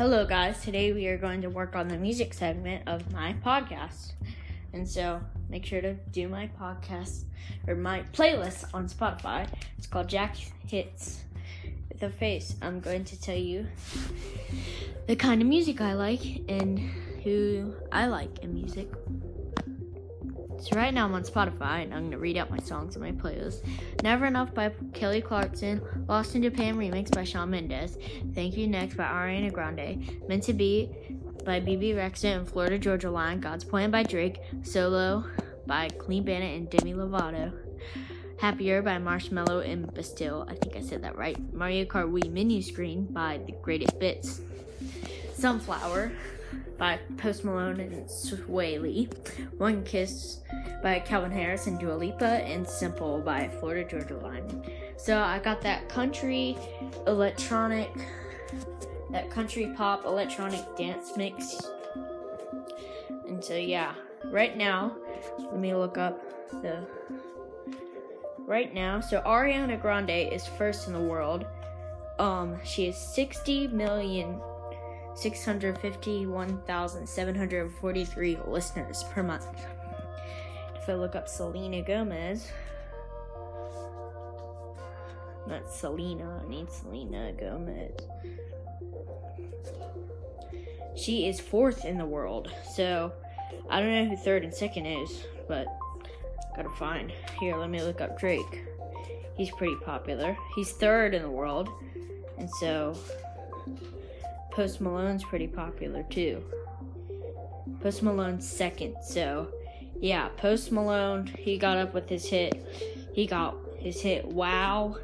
Hello, guys. Today we are going to work on the music segment of my podcast. And so make sure to do my podcast or my playlist on Spotify. It's called Jack Hits a Face. I'm going to tell you the kind of music I like and who I like in music. So right now I'm on Spotify and I'm gonna read out my songs in my playlist. Never Enough by Kelly Clarkson, Lost in Japan remix by Shawn Mendes, Thank You Next by Ariana Grande, Meant to Be by Bebe Rexha and Florida Georgia Line, God's Plan by Drake, Solo by Clean Bandit and Demi Lovato. Happier by Marshmello and Bastille. I think I said that right. Mario Kart Wii menu screen by The Greatest Bits. Sunflower by Post Malone and Swae Lee, One Kiss by Calvin Harris and Dua Lipa, and Simple by Florida Georgia Line. So I got that country electronic, that country pop electronic dance mix. And so yeah, right now, let me look up the. Right now, so Ariana Grande is first in the world. Um, she has 60 million 651,743 listeners per month. If I look up Selena Gomez, not Selena, I need Selena Gomez. She is fourth in the world, so I don't know who third and second is, but gotta find. Here, let me look up Drake. He's pretty popular. He's third in the world, and so Post Malone's pretty popular too. Post Malone's second, so yeah, Post Malone, he got up with his hit. He got his hit Wow.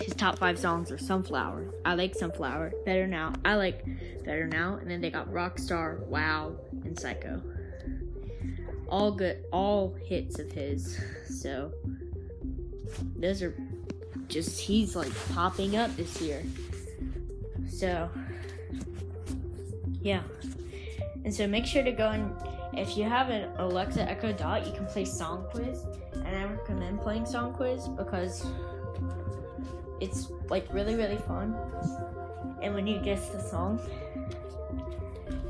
His top five songs are Sunflower. I like Sunflower. Better Now. I like Better Now. And then they got Rockstar, Wow, and Psycho. All good, all hits of his. So those are just, he's like popping up this year. So yeah. And so make sure to go and if you have an Alexa Echo Dot, you can play Song Quiz. And I recommend playing Song Quiz because it's like really, really fun. And when you guess the song,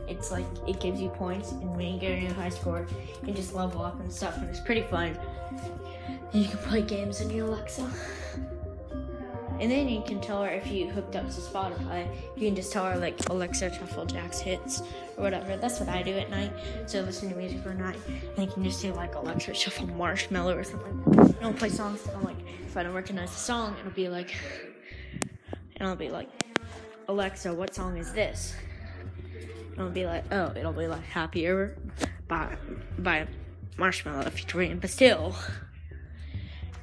it's like it gives you points. And when you get a new high score, you can just level up and stuff. And it's pretty fun. And you can play games on your Alexa. And then you can tell her if you hooked up to Spotify, you can just tell her like Alexa shuffle Jack's hits or whatever. That's what I do at night. So I listen to music for night. And you can just say like Alexa shuffle Marshmello or something. And I'll play songs I'm like if I don't recognize the song, it'll be like and I'll be like, Alexa, what song is this? And I'll be like, oh, it'll be like Happier by by Marshmello featuring Bastille.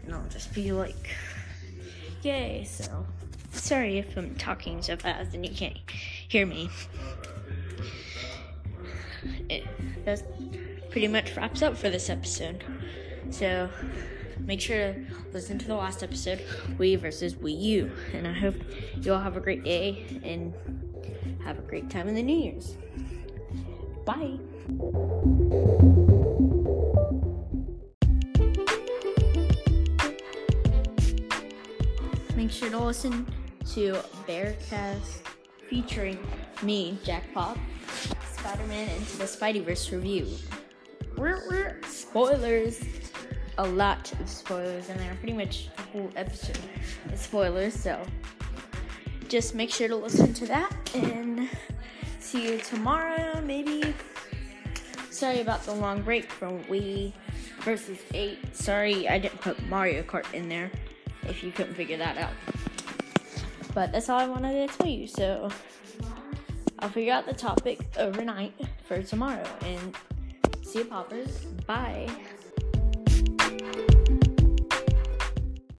And I'll just be like Yay, so sorry if I'm talking so fast and you can't hear me. It that pretty much wraps up for this episode. So make sure to listen to the last episode, Wii versus Wii U. And I hope you all have a great day and have a great time in the New Year's. Bye. To listen to Bearcast featuring me, Jack Pop, Spider Man Into the Spideyverse review. We're spoilers. A lot of spoilers in there. Pretty much the whole episode is spoilers, so just make sure to listen to that and see you tomorrow, maybe. Sorry about the long break from Wii versus 8. Sorry I didn't put Mario Kart in there if you couldn't figure that out. But that's all I wanted to tell you. So I'll figure out the topic overnight for tomorrow. And see you, poppers. Bye.